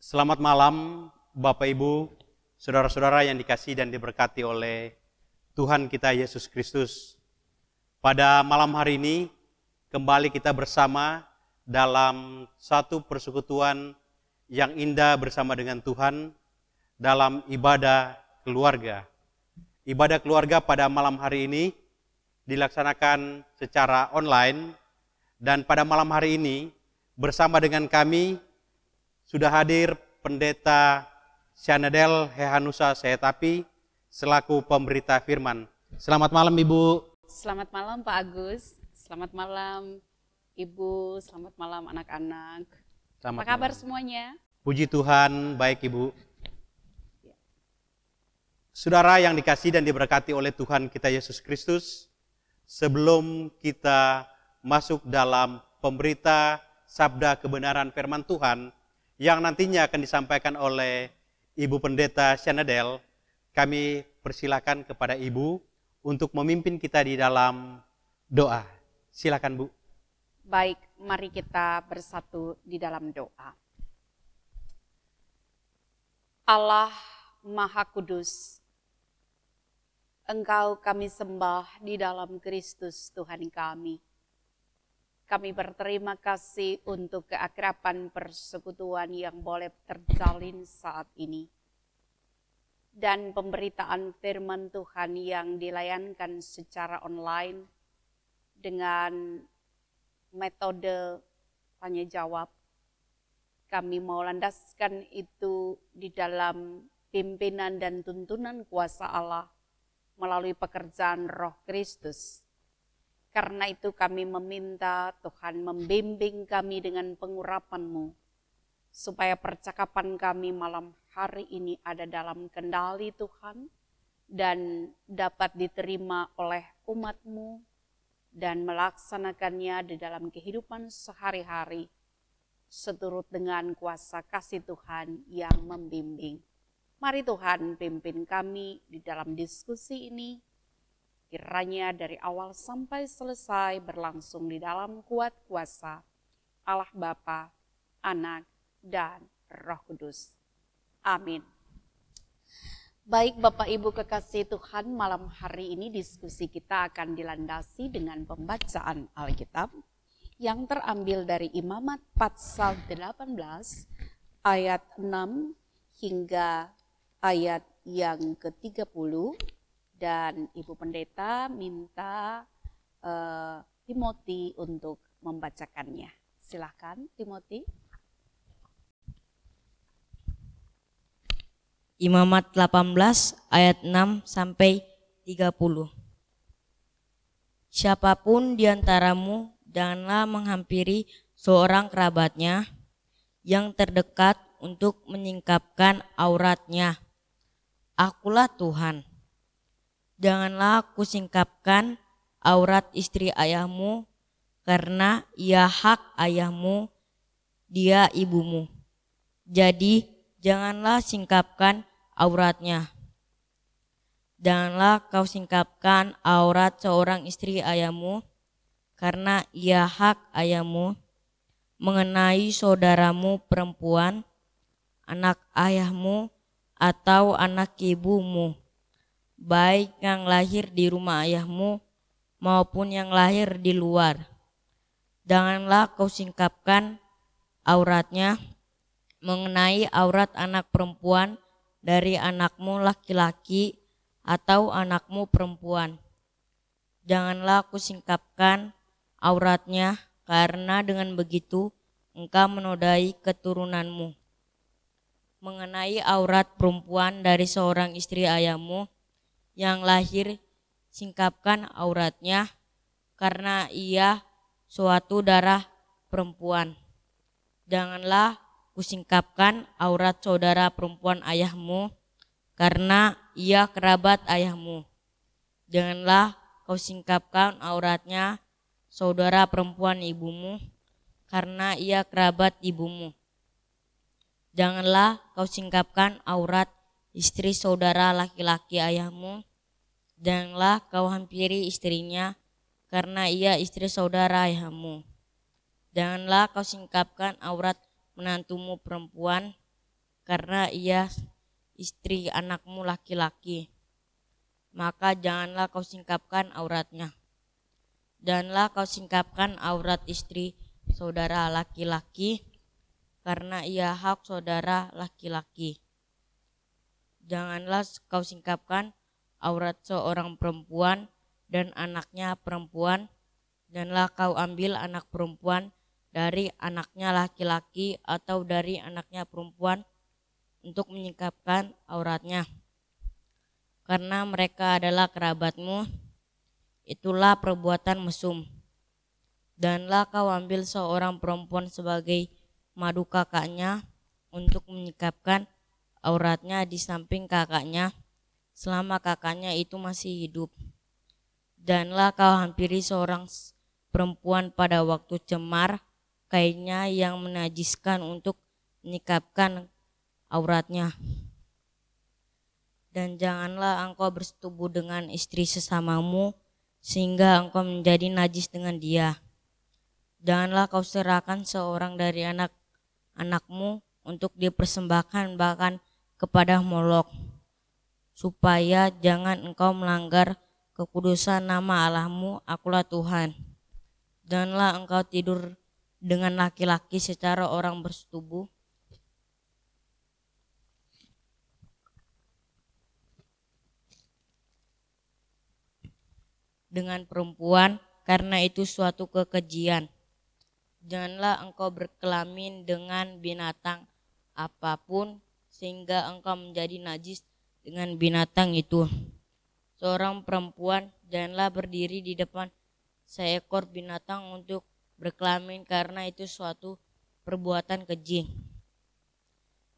Selamat malam Bapak Ibu, saudara-saudara yang dikasih dan diberkati oleh Tuhan kita Yesus Kristus. Pada malam hari ini kembali kita bersama dalam satu persekutuan yang indah bersama dengan Tuhan dalam ibadah keluarga. Ibadah keluarga pada malam hari ini dilaksanakan secara online dan pada malam hari ini bersama dengan kami sudah hadir pendeta Syanadel Hehanusa Sehetapi selaku pemberita firman. Selamat malam Ibu. Selamat malam Pak Agus. Selamat malam Ibu. Selamat malam anak-anak. Apa kabar malam. semuanya? Puji Tuhan, baik Ibu. Saudara yang dikasih dan diberkati oleh Tuhan kita Yesus Kristus, sebelum kita masuk dalam pemberita sabda kebenaran firman Tuhan, yang nantinya akan disampaikan oleh Ibu Pendeta Syanadel, kami persilakan kepada Ibu untuk memimpin kita di dalam doa. Silakan Bu. Baik, mari kita bersatu di dalam doa. Allah Maha Kudus, Engkau kami sembah di dalam Kristus Tuhan kami kami berterima kasih untuk keakraban persekutuan yang boleh terjalin saat ini. Dan pemberitaan firman Tuhan yang dilayankan secara online dengan metode tanya jawab. Kami mau landaskan itu di dalam pimpinan dan tuntunan kuasa Allah melalui pekerjaan roh Kristus karena itu kami meminta Tuhan membimbing kami dengan pengurapan-Mu, supaya percakapan kami malam hari ini ada dalam kendali Tuhan, dan dapat diterima oleh umat-Mu, dan melaksanakannya di dalam kehidupan sehari-hari, seturut dengan kuasa kasih Tuhan yang membimbing. Mari Tuhan pimpin kami di dalam diskusi ini, kiranya dari awal sampai selesai berlangsung di dalam kuat kuasa Allah Bapa, Anak, dan Roh Kudus. Amin. Baik Bapak Ibu kekasih Tuhan, malam hari ini diskusi kita akan dilandasi dengan pembacaan Alkitab yang terambil dari Imamat pasal 18 ayat 6 hingga ayat yang ke-30 dan Ibu Pendeta minta uh, Timothy untuk membacakannya. Silahkan Timothy. Imamat 18 ayat 6 sampai 30. Siapa pun di antaramu janganlah menghampiri seorang kerabatnya yang terdekat untuk menyingkapkan auratnya. Akulah Tuhan janganlah kusingkapkan aurat istri ayahmu, karena ia hak ayahmu, dia ibumu. Jadi janganlah singkapkan auratnya. Janganlah kau singkapkan aurat seorang istri ayahmu, karena ia hak ayahmu, mengenai saudaramu perempuan, anak ayahmu, atau anak ibumu baik yang lahir di rumah ayahmu maupun yang lahir di luar. Janganlah kau singkapkan auratnya mengenai aurat anak perempuan dari anakmu laki-laki atau anakmu perempuan. Janganlah kau singkapkan auratnya karena dengan begitu engkau menodai keturunanmu. Mengenai aurat perempuan dari seorang istri ayahmu, yang lahir singkapkan auratnya karena ia suatu darah perempuan. Janganlah kusingkapkan aurat saudara perempuan ayahmu karena ia kerabat ayahmu. Janganlah kau singkapkan auratnya saudara perempuan ibumu karena ia kerabat ibumu. Janganlah kau singkapkan aurat istri saudara laki-laki ayahmu Janganlah kau hampiri istrinya, karena ia istri saudara ayahmu. Janganlah kau singkapkan aurat menantumu perempuan, karena ia istri anakmu laki-laki. Maka janganlah kau singkapkan auratnya. Danlah kau singkapkan aurat istri saudara laki-laki, karena ia hak saudara laki-laki. Janganlah kau singkapkan aurat seorang perempuan dan anaknya perempuan, danlah kau ambil anak perempuan dari anaknya laki-laki atau dari anaknya perempuan untuk menyingkapkan auratnya. Karena mereka adalah kerabatmu, itulah perbuatan mesum. Danlah kau ambil seorang perempuan sebagai madu kakaknya untuk menyingkapkan auratnya di samping kakaknya selama kakaknya itu masih hidup. Danlah kau hampiri seorang perempuan pada waktu cemar kainnya yang menajiskan untuk menyikapkan auratnya. Dan janganlah engkau bersetubuh dengan istri sesamamu sehingga engkau menjadi najis dengan dia. Janganlah kau serahkan seorang dari anak-anakmu untuk dipersembahkan bahkan kepada Molok, supaya jangan engkau melanggar kekudusan nama Allahmu, akulah Tuhan. Janganlah engkau tidur dengan laki-laki secara orang bersetubuh. dengan perempuan karena itu suatu kekejian. Janganlah engkau berkelamin dengan binatang apa pun sehingga engkau menjadi najis dengan binatang itu seorang perempuan janganlah berdiri di depan seekor binatang untuk berkelamin karena itu suatu perbuatan keji.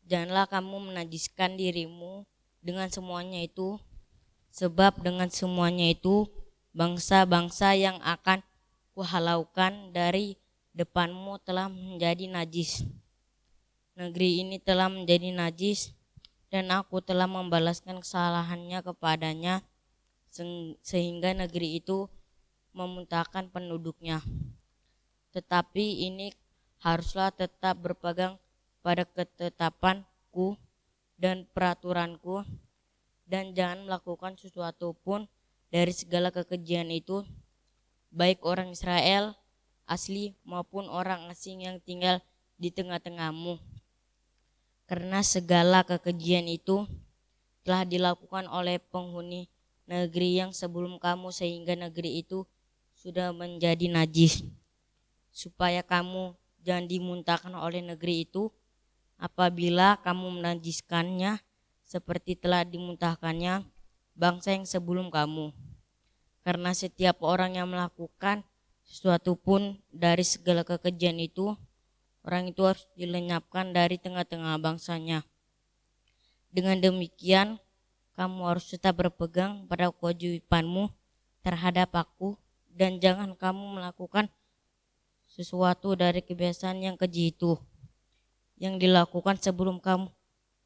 Janganlah kamu menajiskan dirimu dengan semuanya itu, sebab dengan semuanya itu bangsa-bangsa yang akan kuhalaukan dari depanmu telah menjadi najis. Negeri ini telah menjadi najis dan aku telah membalaskan kesalahannya kepadanya sehingga negeri itu memuntahkan penduduknya. Tetapi ini haruslah tetap berpegang pada ketetapanku dan peraturanku dan jangan melakukan sesuatu pun dari segala kekejian itu baik orang Israel asli maupun orang asing yang tinggal di tengah-tengahmu. Karena segala kekejian itu telah dilakukan oleh penghuni negeri yang sebelum kamu sehingga negeri itu sudah menjadi najis. Supaya kamu jangan dimuntahkan oleh negeri itu apabila kamu menajiskannya seperti telah dimuntahkannya bangsa yang sebelum kamu. Karena setiap orang yang melakukan sesuatu pun dari segala kekejian itu orang itu harus dilenyapkan dari tengah-tengah bangsanya dengan demikian kamu harus tetap berpegang pada kewajibanmu terhadap aku dan jangan kamu melakukan sesuatu dari kebiasaan yang keji itu yang dilakukan sebelum kamu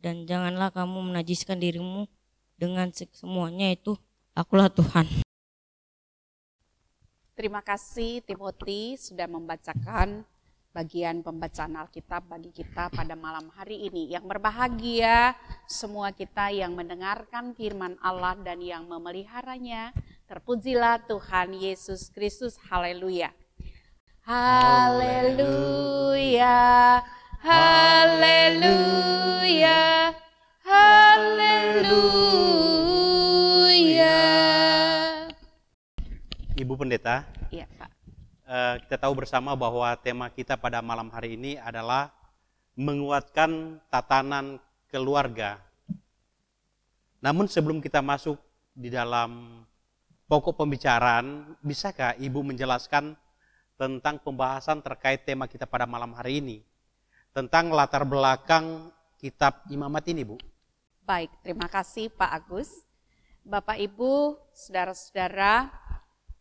dan janganlah kamu menajiskan dirimu dengan semuanya itu akulah Tuhan. Terima kasih Timothy sudah membacakan bagian pembacaan Alkitab bagi kita pada malam hari ini. Yang berbahagia semua kita yang mendengarkan firman Allah dan yang memeliharanya. Terpujilah Tuhan Yesus Kristus. Haleluya. Haleluya. Haleluya. Haleluya. Ibu Pendeta. Eh, kita tahu bersama bahwa tema kita pada malam hari ini adalah menguatkan tatanan keluarga. Namun sebelum kita masuk di dalam pokok pembicaraan, bisakah Ibu menjelaskan tentang pembahasan terkait tema kita pada malam hari ini? Tentang latar belakang kitab imamat ini, Bu. Baik, terima kasih Pak Agus. Bapak Ibu, saudara-saudara,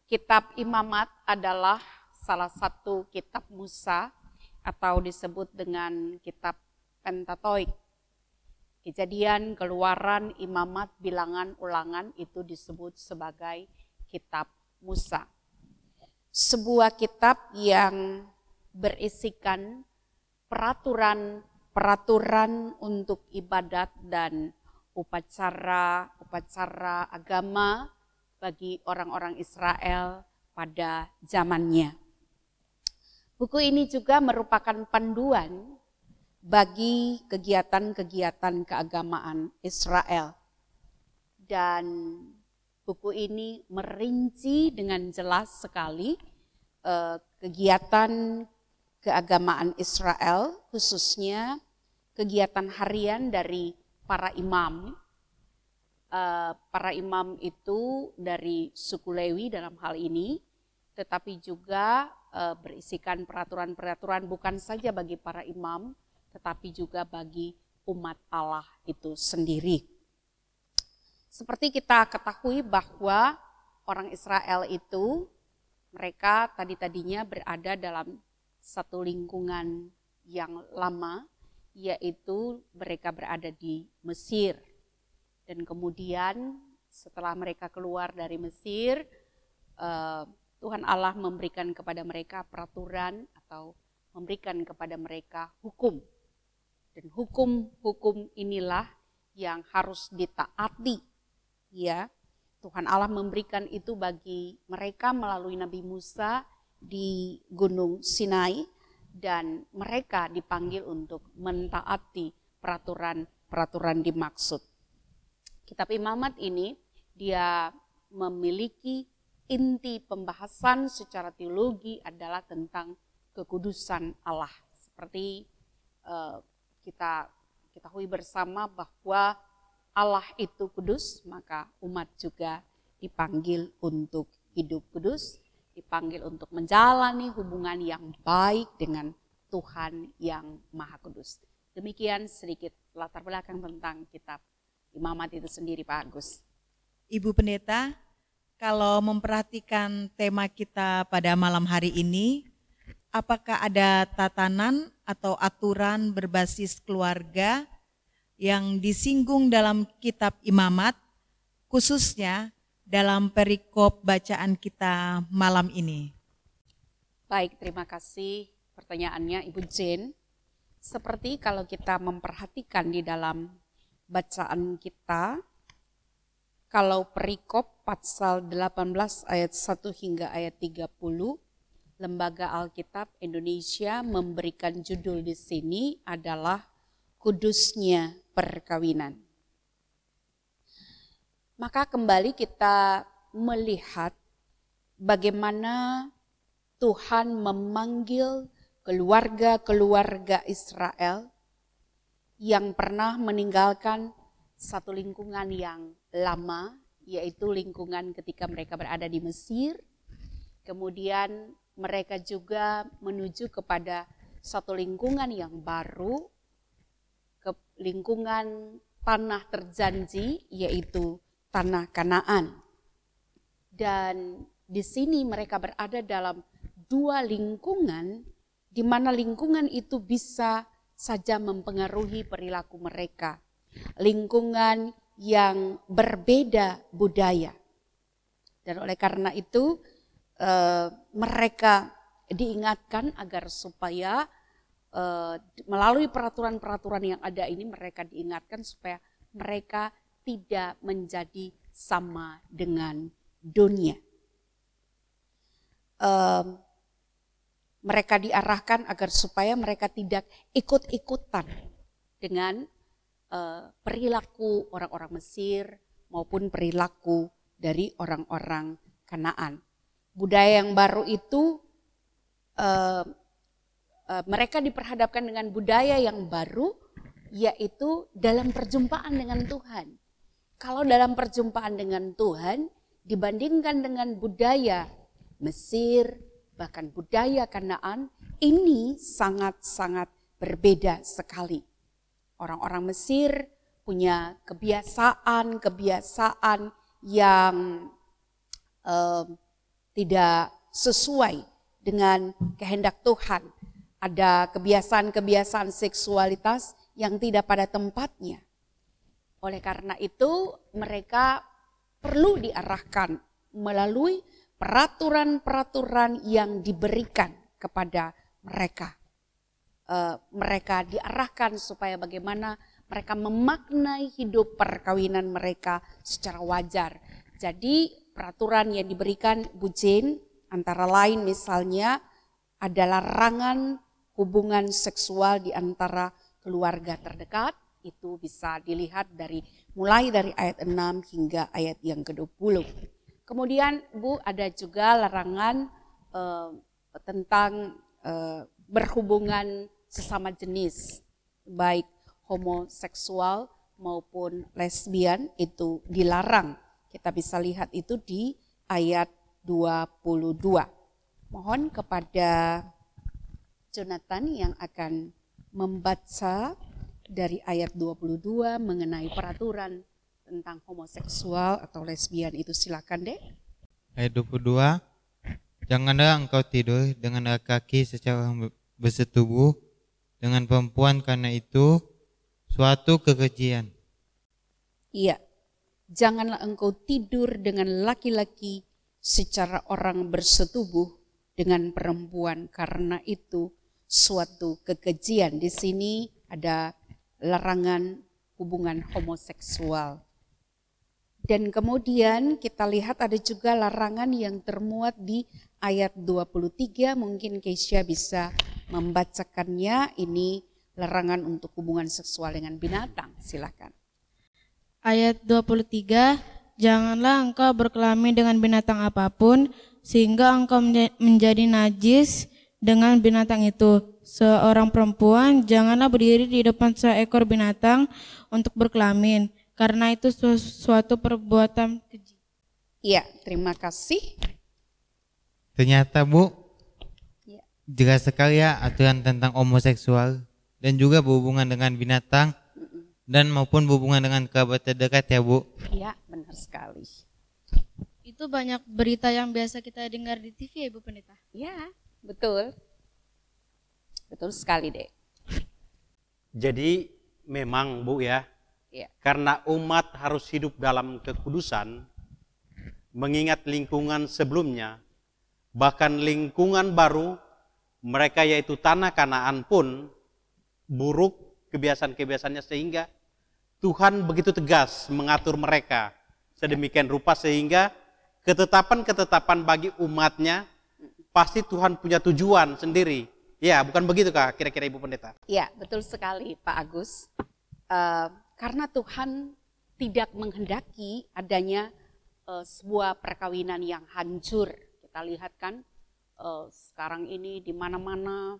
kitab imamat adalah salah satu kitab Musa atau disebut dengan kitab Pentatoik. Kejadian, keluaran, imamat, bilangan, ulangan itu disebut sebagai kitab Musa. Sebuah kitab yang berisikan peraturan peraturan untuk ibadat dan upacara-upacara agama bagi orang-orang Israel pada zamannya. Buku ini juga merupakan panduan bagi kegiatan-kegiatan keagamaan Israel. Dan buku ini merinci dengan jelas sekali eh, kegiatan keagamaan Israel, khususnya kegiatan harian dari para imam. Eh, para imam itu dari suku Lewi dalam hal ini, tetapi juga eh, berisikan peraturan-peraturan bukan saja bagi para imam, tetapi juga bagi umat Allah itu sendiri. Seperti kita ketahui bahwa orang Israel itu mereka tadi-tadinya berada dalam satu lingkungan yang lama, yaitu mereka berada di Mesir. Dan kemudian setelah mereka keluar dari Mesir, eh, Tuhan Allah memberikan kepada mereka peraturan atau memberikan kepada mereka hukum. Dan hukum-hukum inilah yang harus ditaati. Ya, Tuhan Allah memberikan itu bagi mereka melalui Nabi Musa di Gunung Sinai dan mereka dipanggil untuk mentaati peraturan-peraturan dimaksud. Kitab Imamat ini dia memiliki inti pembahasan secara teologi adalah tentang kekudusan Allah. Seperti uh, kita ketahui bersama bahwa Allah itu kudus, maka umat juga dipanggil untuk hidup kudus dipanggil untuk menjalani hubungan yang baik dengan Tuhan yang Maha Kudus. Demikian sedikit latar belakang tentang kitab imamat itu sendiri Pak Agus. Ibu Pendeta, kalau memperhatikan tema kita pada malam hari ini, apakah ada tatanan atau aturan berbasis keluarga yang disinggung dalam kitab imamat, khususnya dalam perikop bacaan kita malam ini? Baik, terima kasih pertanyaannya Ibu Jen. Seperti kalau kita memperhatikan di dalam bacaan kita, kalau perikop pasal 18 ayat 1 hingga ayat 30, Lembaga Alkitab Indonesia memberikan judul di sini adalah Kudusnya Perkawinan. Maka kembali kita melihat bagaimana Tuhan memanggil keluarga-keluarga Israel yang pernah meninggalkan satu lingkungan yang lama, yaitu lingkungan ketika mereka berada di Mesir. Kemudian mereka juga menuju kepada satu lingkungan yang baru, ke lingkungan tanah terjanji, yaitu tanah Kanaan. Dan di sini mereka berada dalam dua lingkungan di mana lingkungan itu bisa saja mempengaruhi perilaku mereka. Lingkungan yang berbeda budaya. Dan oleh karena itu eh, mereka diingatkan agar supaya eh, melalui peraturan-peraturan yang ada ini mereka diingatkan supaya mereka tidak menjadi sama dengan dunia. Um, mereka diarahkan agar supaya mereka tidak ikut-ikutan dengan uh, perilaku orang-orang Mesir maupun perilaku dari orang-orang Kanaan. Budaya yang baru itu uh, uh, mereka diperhadapkan dengan budaya yang baru yaitu dalam perjumpaan dengan Tuhan. Kalau dalam perjumpaan dengan Tuhan dibandingkan dengan budaya Mesir, bahkan budaya Kanaan, ini sangat-sangat berbeda sekali. Orang-orang Mesir punya kebiasaan-kebiasaan yang eh, tidak sesuai dengan kehendak Tuhan. Ada kebiasaan-kebiasaan seksualitas yang tidak pada tempatnya. Oleh karena itu, mereka perlu diarahkan melalui peraturan-peraturan yang diberikan kepada mereka. Eh, mereka diarahkan supaya bagaimana mereka memaknai hidup perkawinan mereka secara wajar. Jadi peraturan yang diberikan Bu Jane antara lain misalnya adalah larangan hubungan seksual di antara keluarga terdekat. Itu bisa dilihat dari mulai dari ayat 6 hingga ayat yang ke-20. Kemudian Bu ada juga larangan eh, tentang eh, berhubungan sesama jenis, baik homoseksual maupun lesbian itu dilarang. Kita bisa lihat itu di ayat 22. Mohon kepada Jonathan yang akan membaca dari ayat 22 mengenai peraturan tentang homoseksual atau lesbian itu silakan deh. Ayat 22 Janganlah engkau tidur dengan laki-laki secara bersetubuh dengan perempuan karena itu suatu kekejian. Iya, janganlah engkau tidur dengan laki-laki secara orang bersetubuh dengan perempuan karena itu suatu kekejian. Di sini ada larangan hubungan homoseksual. Dan kemudian kita lihat ada juga larangan yang termuat di ayat 23, mungkin Keisha bisa membacakannya. Ini larangan untuk hubungan seksual dengan binatang, silakan. Ayat 23, Janganlah engkau berkelamin dengan binatang apa pun, sehingga engkau menjadi najis dengan binatang itu. Seorang perempuan janganlah berdiri di depan seekor binatang untuk berkelamin, karena itu suatu perbuatan keji. Iya, terima kasih. Ternyata Bu. Jelas sekali ya aturan tentang homoseksual dan juga berhubungan dengan binatang dan maupun berhubungan dengan kerabat terdekat ya Bu. Iya, benar sekali. Itu banyak berita yang biasa kita dengar di TV ya Ibu Pendeta. Ya, betul. Betul sekali, Dek. Jadi memang Bu ya, Iya. karena umat harus hidup dalam kekudusan, mengingat lingkungan sebelumnya, bahkan lingkungan baru, mereka yaitu tanah kanaan pun buruk kebiasaan-kebiasaannya sehingga Tuhan begitu tegas mengatur mereka sedemikian rupa sehingga ketetapan-ketetapan bagi umatnya pasti Tuhan punya tujuan sendiri. Ya, bukan begitu kak kira-kira Ibu Pendeta? Iya, betul sekali Pak Agus. Eh, karena Tuhan tidak menghendaki adanya eh, sebuah perkawinan yang hancur. Kita lihat kan eh, sekarang ini di mana-mana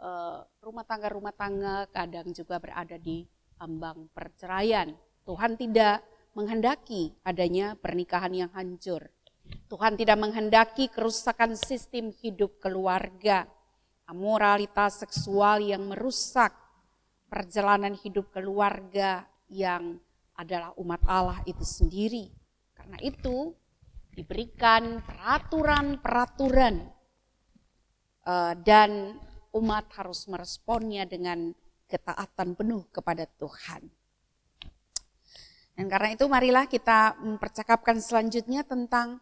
eh, rumah tangga-rumah tangga kadang juga berada di ambang perceraian. Tuhan tidak menghendaki adanya pernikahan yang hancur. Tuhan tidak menghendaki kerusakan sistem hidup keluarga, amoralitas seksual yang merusak perjalanan hidup keluarga yang adalah umat Allah itu sendiri. Karena itu diberikan peraturan-peraturan eh, dan umat harus meresponnya dengan ketaatan penuh kepada Tuhan. Dan karena itu marilah kita mempercakapkan selanjutnya tentang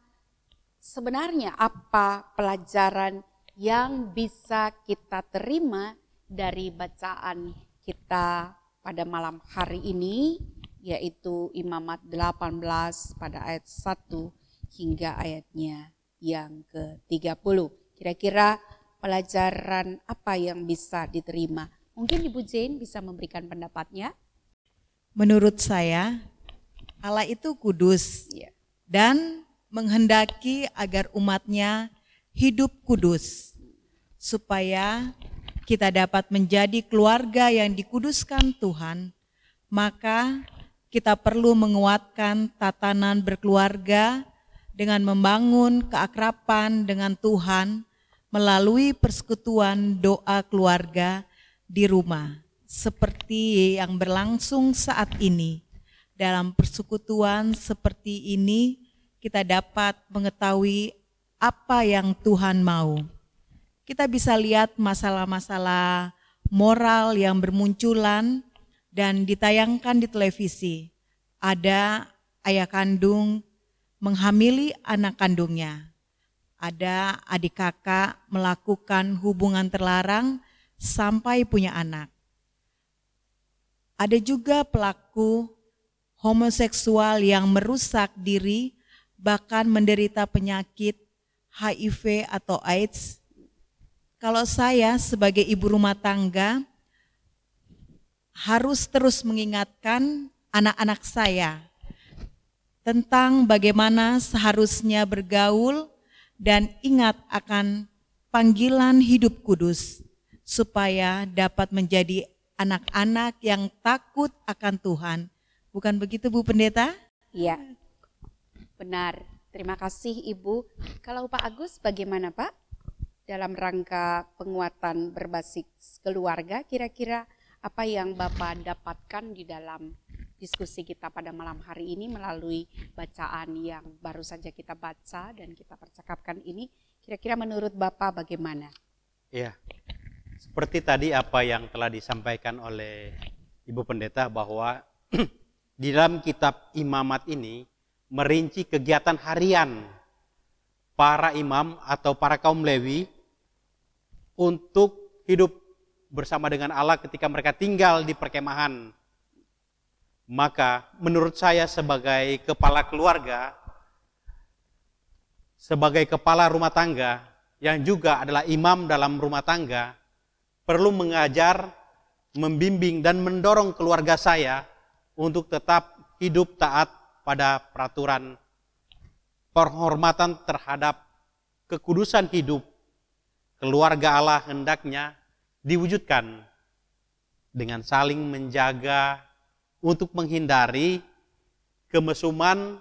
sebenarnya apa pelajaran yang bisa kita terima dari bacaan kita pada malam hari ini yaitu Imamat 18 pada ayat 1 hingga ayatnya yang ke-30. Kira-kira pelajaran apa yang bisa diterima? Mungkin Ibu Jane bisa memberikan pendapatnya. Menurut saya, Allah itu kudus Ya. dan menghendaki agar umatnya hidup kudus, supaya kita dapat menjadi keluarga yang dikuduskan Tuhan, maka kita perlu menguatkan tatanan berkeluarga dengan membangun keakraban dengan Tuhan melalui persekutuan doa keluarga di rumah, seperti yang berlangsung saat ini. Dalam persekutuan seperti ini, kita dapat mengetahui apa yang Tuhan mau. Kita bisa lihat masalah-masalah moral yang bermunculan dan ditayangkan di televisi. Ada ayah kandung menghamili anak kandungnya. Ada adik kakak melakukan hubungan terlarang sampai punya anak. Ada juga pelaku homoseksual yang merusak diri, bahkan menderita penyakit HIV atau AIDS. Kalau saya sebagai ibu rumah tangga harus terus mengingatkan anak-anak saya tentang bagaimana seharusnya bergaul dan ingat akan panggilan hidup kudus supaya dapat menjadi anak-anak yang takut akan Tuhan. Bukan begitu Bu Pendeta? Iya, benar. Terima kasih Ibu. Kalau Pak Agus bagaimana Pak? Dalam rangka penguatan berbasis keluarga, kira-kira apa yang Bapak dapatkan di dalam diskusi kita pada malam hari ini melalui bacaan yang baru saja kita baca dan kita percakapkan ini, kira-kira menurut Bapak bagaimana? Ya, seperti tadi apa yang telah disampaikan oleh Ibu Pendeta bahwa di dalam kitab imamat ini merinci kegiatan harian para imam atau para kaum Lewi untuk hidup bersama dengan Allah ketika mereka tinggal di perkemahan. Maka menurut saya sebagai kepala keluarga, sebagai kepala rumah tangga yang juga adalah imam dalam rumah tangga, perlu mengajar, membimbing dan mendorong keluarga saya untuk tetap hidup taat pada peraturan penghormatan terhadap kekudusan hidup. Keluarga Allah hendaknya diwujudkan dengan saling menjaga untuk menghindari kemesuman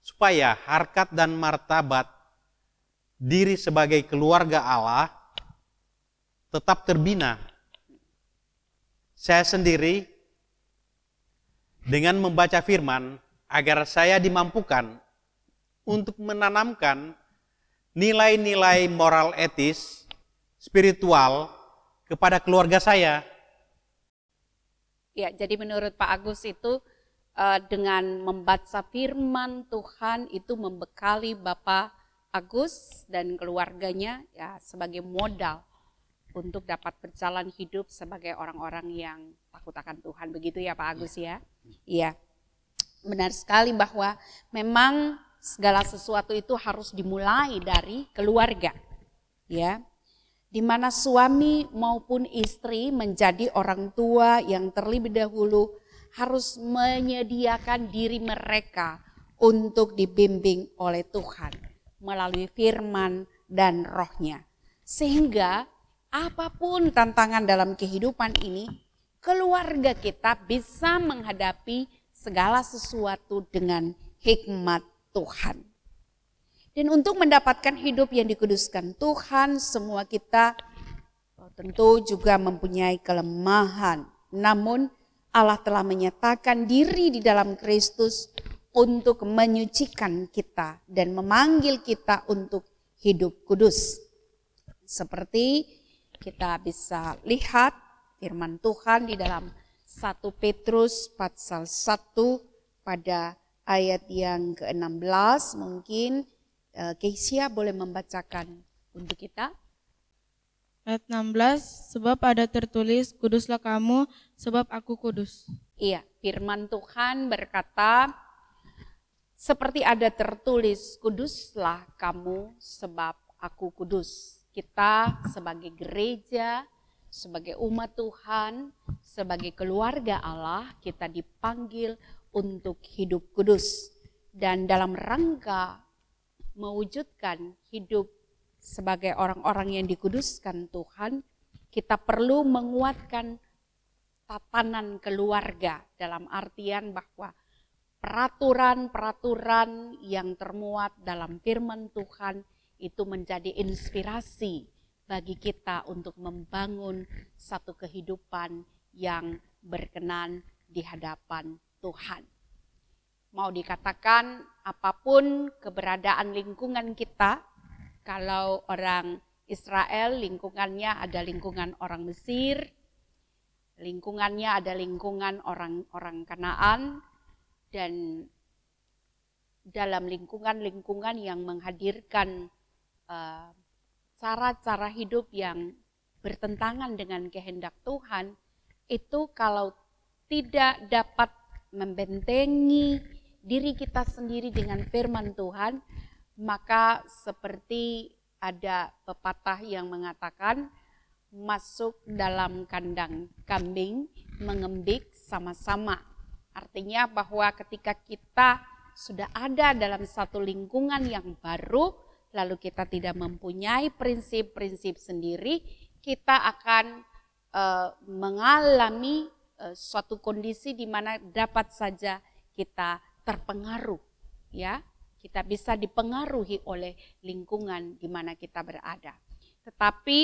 supaya harkat dan martabat diri sebagai keluarga Allah tetap terbina. Saya sendiri dengan membaca firman agar saya dimampukan untuk menanamkan nilai-nilai moral etis, spiritual kepada keluarga saya. Ya, jadi menurut Pak Agus itu uh, dengan membaca firman Tuhan itu membekali Bapak Agus dan keluarganya ya sebagai modal untuk dapat berjalan hidup sebagai orang-orang yang takut akan Tuhan. Begitu ya Pak Agus ya? Iya. Benar sekali bahwa memang segala sesuatu itu harus dimulai dari keluarga. Ya. Di mana suami maupun istri menjadi orang tua yang terlebih dahulu harus menyediakan diri mereka untuk dibimbing oleh Tuhan melalui firman dan rohnya. Sehingga apa pun tantangan dalam kehidupan ini, keluarga kita bisa menghadapi segala sesuatu dengan hikmat Tuhan. Dan untuk mendapatkan hidup yang dikuduskan Tuhan, semua kita tentu juga mempunyai kelemahan. Namun Allah telah menyatakan diri di dalam Kristus untuk menyucikan kita dan memanggil kita untuk hidup kudus. Seperti kita bisa lihat firman Tuhan di dalam 1 Petrus pasal 1 pada ayat yang ke-16 mungkin Keisha boleh membacakan untuk kita. Ayat 16, sebab ada tertulis, kuduslah kamu, sebab aku kudus. Iya, firman Tuhan berkata, seperti ada tertulis, kuduslah kamu, sebab aku kudus. Kita sebagai gereja, sebagai umat Tuhan, sebagai keluarga Allah, kita dipanggil untuk hidup kudus. Dan dalam rangka mewujudkan hidup sebagai orang-orang yang dikuduskan Tuhan, kita perlu menguatkan tatanan keluarga dalam artian bahwa peraturan-peraturan yang termuat dalam firman Tuhan itu menjadi inspirasi bagi kita untuk membangun satu kehidupan yang berkenan di hadapan Tuhan. Mau dikatakan apa pun keberadaan lingkungan kita, kalau orang Israel lingkungannya ada lingkungan orang Mesir, lingkungannya ada lingkungan orang-orang Kanaan, dan dalam lingkungan-lingkungan yang menghadirkan uh, cara-cara hidup yang bertentangan dengan kehendak Tuhan, itu kalau tidak dapat membentengi diri kita sendiri dengan firman Tuhan, maka seperti ada pepatah yang mengatakan masuk dalam kandang kambing mengembik sama-sama. Artinya bahwa ketika kita sudah ada dalam satu lingkungan yang baru, lalu kita tidak mempunyai prinsip-prinsip sendiri, kita akan uh, mengalami uh, suatu kondisi di mana dapat saja kita terpengaruh, ya. Kita bisa dipengaruhi oleh lingkungan di mana kita berada. Tetapi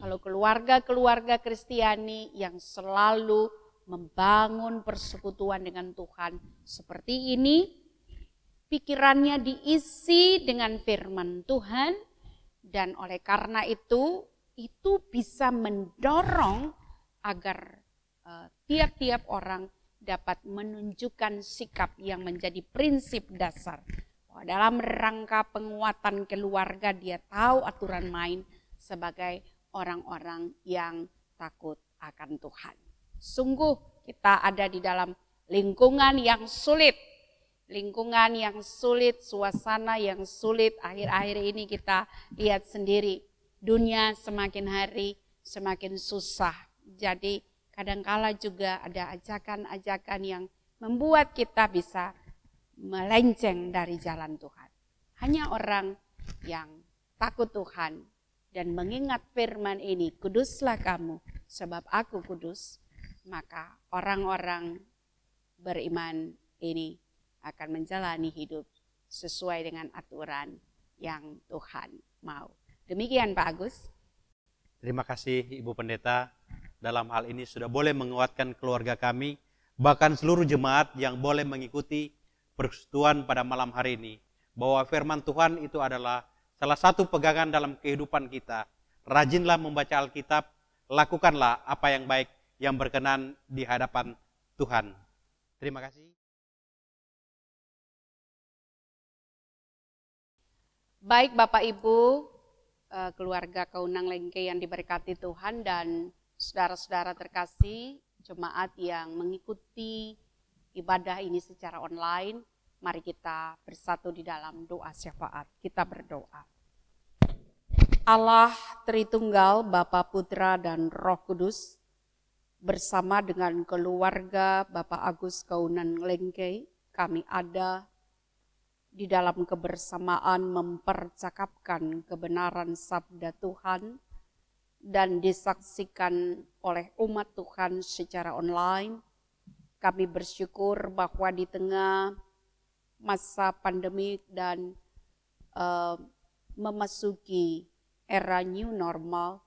kalau keluarga-keluarga Kristiani yang selalu membangun persekutuan dengan Tuhan seperti ini, pikirannya diisi dengan firman Tuhan, dan oleh karena itu, itu bisa mendorong agar eh, tiap-tiap uh, orang dapat menunjukkan sikap yang menjadi prinsip dasar. dalam rangka penguatan keluarga dia tahu aturan main sebagai orang-orang yang takut akan Tuhan. Sungguh kita ada di dalam lingkungan yang sulit. Lingkungan yang sulit, suasana yang sulit. Akhir-akhir ini kita lihat sendiri. Dunia semakin hari semakin susah. Jadi kadangkala juga ada ajakan-ajakan yang membuat kita bisa melenceng dari jalan Tuhan. Hanya orang yang takut Tuhan dan mengingat firman ini, kuduslah kamu sebab aku kudus, maka orang-orang beriman ini akan menjalani hidup sesuai dengan aturan yang Tuhan mau. Demikian Pak Agus. Terima kasih Ibu Pendeta dalam hal ini sudah boleh menguatkan keluarga kami, bahkan seluruh jemaat yang boleh mengikuti persekutuan pada malam hari ini. Bahwa firman Tuhan itu adalah salah satu pegangan dalam kehidupan kita. Rajinlah membaca Alkitab, lakukanlah apa yang baik yang berkenan di hadapan Tuhan. Terima kasih. Baik Bapak Ibu, eh, keluarga Kaunang Lengke yang diberkati Tuhan dan saudara-saudara terkasih, jemaat yang mengikuti ibadah ini secara online, mari kita bersatu di dalam doa syafaat. Kita berdoa. Allah Tritunggal, Bapa Putra dan Roh Kudus, bersama dengan keluarga Bapak Agus Kaunan Lengke, kami ada di dalam kebersamaan mempercakapkan kebenaran sabda Tuhan dan disaksikan oleh umat Tuhan secara online. Kami bersyukur bahwa di tengah masa pandemik dan uh, memasuki era new normal,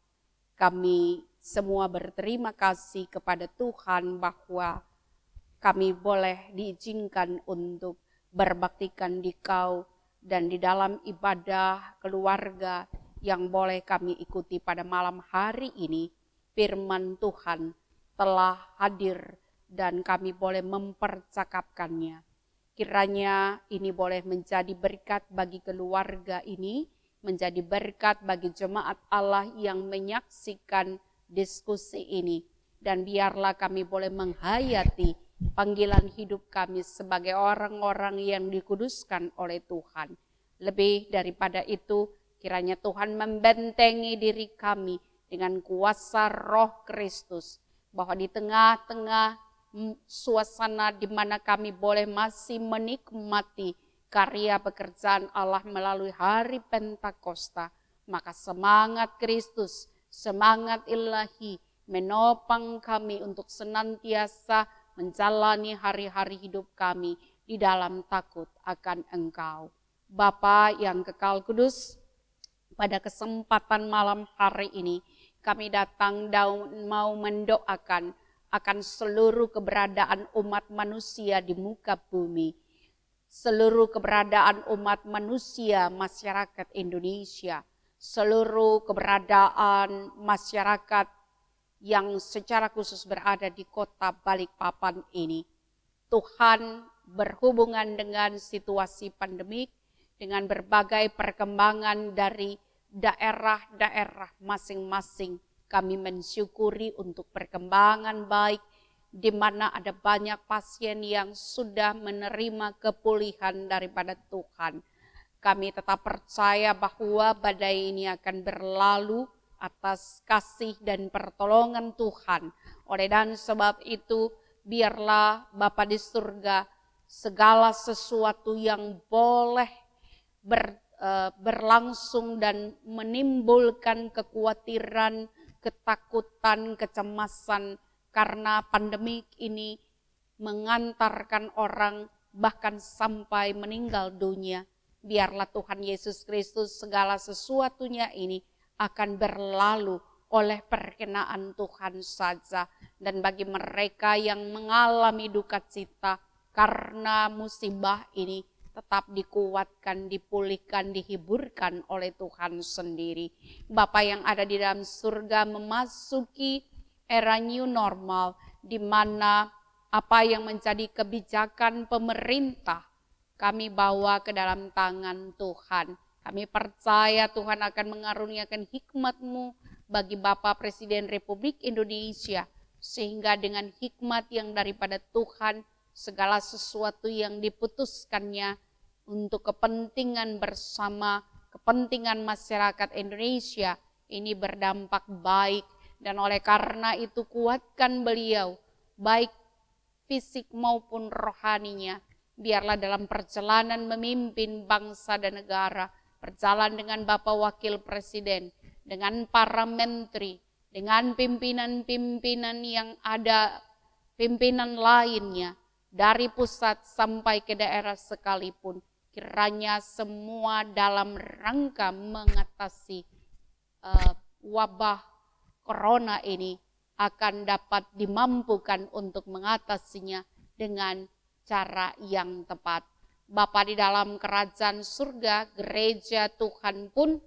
kami semua berterima kasih kepada Tuhan bahwa kami boleh diizinkan untuk berbaktikan di kau dan di dalam ibadah keluarga yang boleh kami ikuti pada malam hari ini, firman Tuhan telah hadir dan kami boleh mempercakapkannya. Kiranya ini boleh menjadi berkat bagi keluarga ini, menjadi berkat bagi jemaat Allah yang menyaksikan diskusi ini. Dan biarlah kami boleh menghayati panggilan hidup kami sebagai orang-orang yang dikuduskan oleh Tuhan. Lebih daripada itu, Kiranya Tuhan membentengi diri kami dengan kuasa roh Kristus. Bahwa di tengah-tengah suasana di mana kami boleh masih menikmati karya pekerjaan Allah melalui hari Pentakosta. Maka semangat Kristus, semangat ilahi menopang kami untuk senantiasa menjalani hari-hari hidup kami di dalam takut akan Engkau. Bapa yang kekal kudus, pada kesempatan malam hari ini kami datang dan mau mendoakan akan seluruh keberadaan umat manusia di muka bumi. Seluruh keberadaan umat manusia masyarakat Indonesia. Seluruh keberadaan masyarakat yang secara khusus berada di kota Balikpapan ini. Tuhan berhubungan dengan situasi pandemik, dengan berbagai perkembangan dari daerah-daerah masing-masing. Kami mensyukuri untuk perkembangan baik di mana ada banyak pasien yang sudah menerima kepulihan daripada Tuhan. Kami tetap percaya bahwa badai ini akan berlalu atas kasih dan pertolongan Tuhan. Oleh dan sebab itu, biarlah Bapa di surga segala sesuatu yang boleh ber, berlangsung dan menimbulkan kekhawatiran, ketakutan, kecemasan karena pandemik ini mengantarkan orang bahkan sampai meninggal dunia. Biarlah Tuhan Yesus Kristus segala sesuatunya ini akan berlalu oleh perkenaan Tuhan saja. Dan bagi mereka yang mengalami duka cita karena musibah ini, tetap dikuatkan, dipulihkan, dihiburkan oleh Tuhan sendiri. Bapak yang ada di dalam surga memasuki era new normal di mana apa yang menjadi kebijakan pemerintah kami bawa ke dalam tangan Tuhan. Kami percaya Tuhan akan mengaruniakan hikmat-Mu bagi Bapak Presiden Republik Indonesia sehingga dengan hikmat yang daripada Tuhan segala sesuatu yang diputuskannya untuk kepentingan bersama, kepentingan masyarakat Indonesia ini berdampak baik. Dan oleh karena itu kuatkan beliau baik fisik maupun rohaninya. Biarlah dalam perjalanan memimpin bangsa dan negara berjalan dengan Bapak Wakil Presiden dengan para menteri dengan pimpinan-pimpinan yang ada pimpinan lainnya dari pusat sampai ke daerah sekalipun kiranya semua dalam rangka mengatasi uh, wabah corona ini akan dapat dimampukan untuk mengatasinya dengan cara yang tepat. Bapa di dalam kerajaan surga, gereja Tuhan pun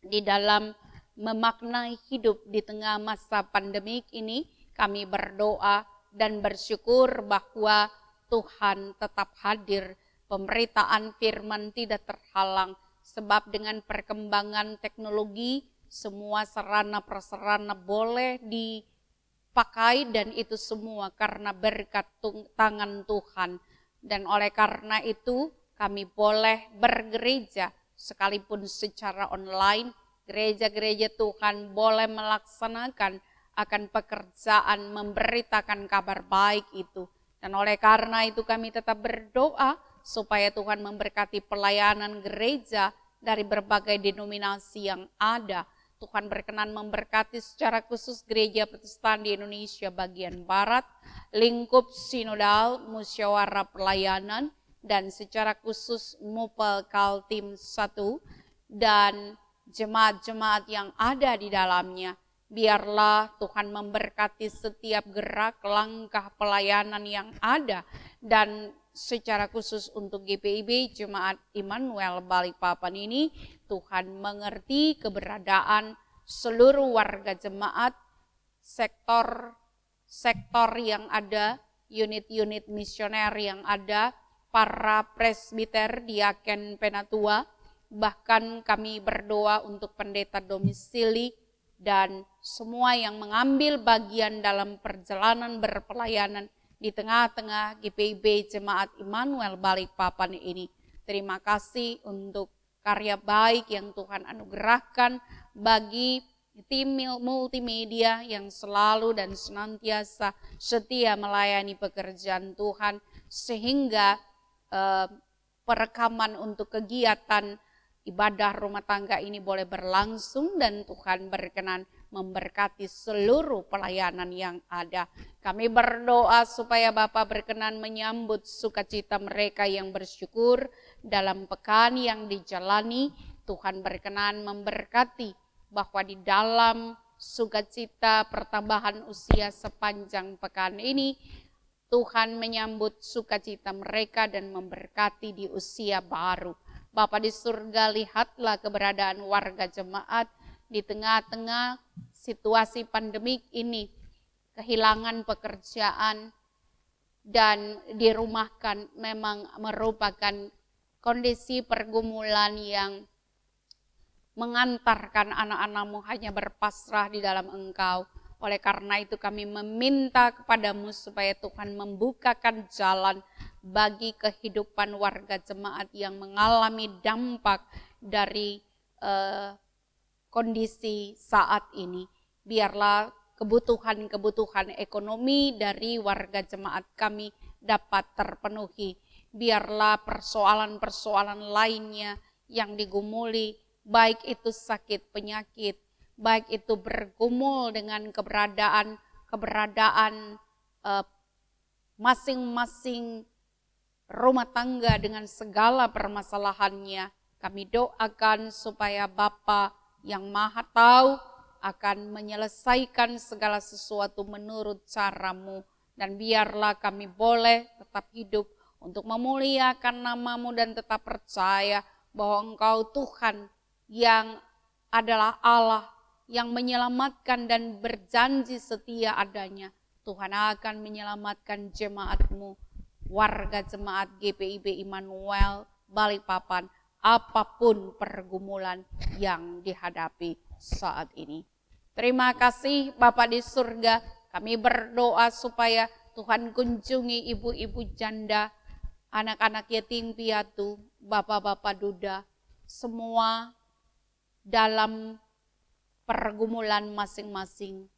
di dalam memaknai hidup di tengah masa pandemik ini, kami berdoa dan bersyukur bahwa Tuhan tetap hadir. Pemberitaan firman tidak terhalang sebab dengan perkembangan teknologi semua sarana prasarana boleh dipakai dan itu semua karena berkat tangan Tuhan. Dan oleh karena itu kami boleh bergereja sekalipun secara online. Gereja-gereja Tuhan boleh melaksanakan akan pekerjaan memberitakan kabar baik itu dan oleh karena itu kami tetap berdoa supaya Tuhan memberkati pelayanan gereja dari berbagai denominasi yang ada. Tuhan berkenan memberkati secara khusus gereja Protestan di Indonesia bagian barat, lingkup sinodal, musyawarah pelayanan, dan secara khusus Mupel Kaltim 1 dan jemaat-jemaat yang ada di dalamnya. Biarlah Tuhan memberkati setiap gerak langkah pelayanan yang ada. Dan secara khusus untuk GPIB Jemaat Immanuel Balikpapan ini Tuhan mengerti keberadaan seluruh warga jemaat sektor sektor yang ada unit-unit misioner yang ada para presbiter diaken penatua. Bahkan kami berdoa untuk pendeta domisili dan semua yang mengambil bagian dalam perjalanan berpelayanan di tengah-tengah GPIB Jemaat Immanuel Balikpapan ini. Terima kasih untuk karya baik yang Tuhan anugerahkan bagi tim multimedia yang selalu dan senantiasa setia melayani pekerjaan Tuhan sehingga eh, perekaman untuk kegiatan ibadah rumah tangga ini boleh berlangsung dan Tuhan berkenan memberkati seluruh pelayanan yang ada. Kami berdoa supaya Bapak berkenan menyambut sukacita mereka yang bersyukur dalam pekan yang dijalani. Tuhan berkenan memberkati bahwa di dalam sukacita pertambahan usia sepanjang pekan ini, Tuhan menyambut sukacita mereka dan memberkati di usia baru. Bapak di surga, lihatlah keberadaan warga jemaat di tengah-tengah situasi pandemik ini, kehilangan pekerjaan dan dirumahkan memang merupakan kondisi pergumulan yang mengantarkan anak-anakmu hanya berpasrah di dalam engkau. Oleh karena itu kami meminta kepadamu supaya Tuhan membukakan jalan bagi kehidupan warga jemaat yang mengalami dampak dari uh, kondisi saat ini. Biarlah kebutuhan-kebutuhan ekonomi dari warga jemaat kami dapat terpenuhi. Biarlah persoalan-persoalan lainnya yang digumuli, baik itu sakit penyakit, baik itu bergumul dengan keberadaan keberadaan eh, masing-masing rumah tangga dengan segala permasalahannya. Kami doakan supaya Bapa yang Maha Tahu akan menyelesaikan segala sesuatu menurut caramu dan biarlah kami boleh tetap hidup untuk memuliakan namamu dan tetap percaya bahwa Engkau Tuhan yang adalah Allah yang menyelamatkan dan berjanji setia adanya. Tuhan akan menyelamatkan jemaatmu, warga jemaat GPIB Immanuel Balikpapan, apa pun pergumulan yang dihadapi saat ini. Terima kasih Bapak di surga, kami berdoa supaya Tuhan kunjungi ibu-ibu janda, anak-anak yatim piatu, bapak-bapak duda, semua dalam pergumulan masing-masing.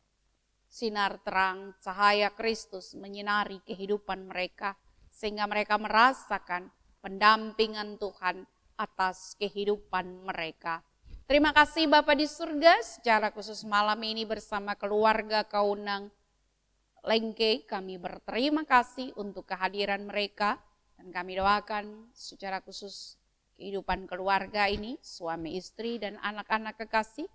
Sinar terang cahaya Kristus menyinari kehidupan mereka sehingga mereka merasakan pendampingan Tuhan atas kehidupan mereka. Terima kasih Bapak di surga. Secara khusus malam ini bersama keluarga Kaunang Lengke kami berterima kasih untuk kehadiran mereka. Dan kami doakan secara khusus kehidupan keluarga ini, suami istri dan anak-anak kekasih.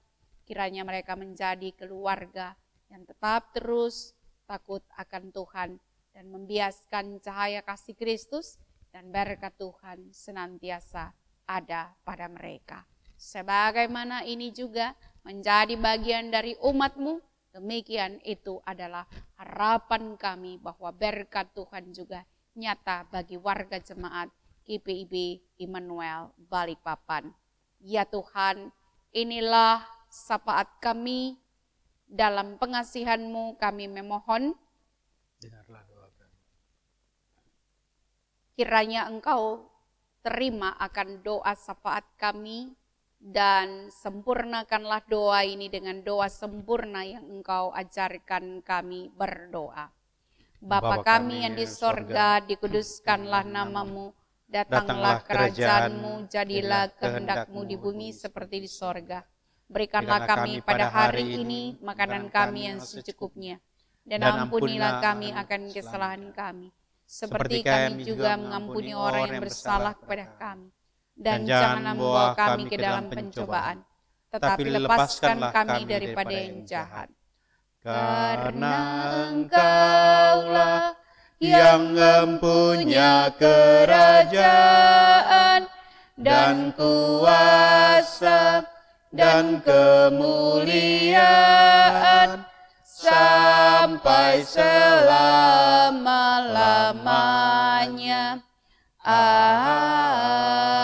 Kiranya mereka menjadi keluarga yang tetap terus takut akan Tuhan dan membiaskan cahaya kasih Kristus dan berkat Tuhan senantiasa ada pada mereka. Sebagaimana ini juga menjadi bagian dari umatmu, demikian itu adalah harapan kami bahwa berkat Tuhan juga nyata bagi warga jemaat KPIB Immanuel Balikpapan. Ya Tuhan, inilah sapaat kami, dalam pengasihanmu kami memohon. Dengarlah. Kiranya engkau terima akan doa sapaat kami dan sempurnakanlah doa ini dengan doa sempurna yang engkau ajarkan kami berdoa. Bapa kami yang di sorga, dikuduskanlah namamu, datanglah kerajaanmu, jadilah kehendakmu di bumi seperti di sorga. Berikanlah kami pada hari ini makanan kami yang secukupnya. Dan ampunilah kami akan kesalahan kami. Seperti kami juga mengampuni orang yang bersalah kepada kami. Dan jangan membawa kami ke dalam pencobaan. Tetapi lepaskan kami daripada yang jahat. Karena engkaulah yang mempunyai kerajaan dan kuasa dan kemuliaan sampai selama-lamanya. Amin.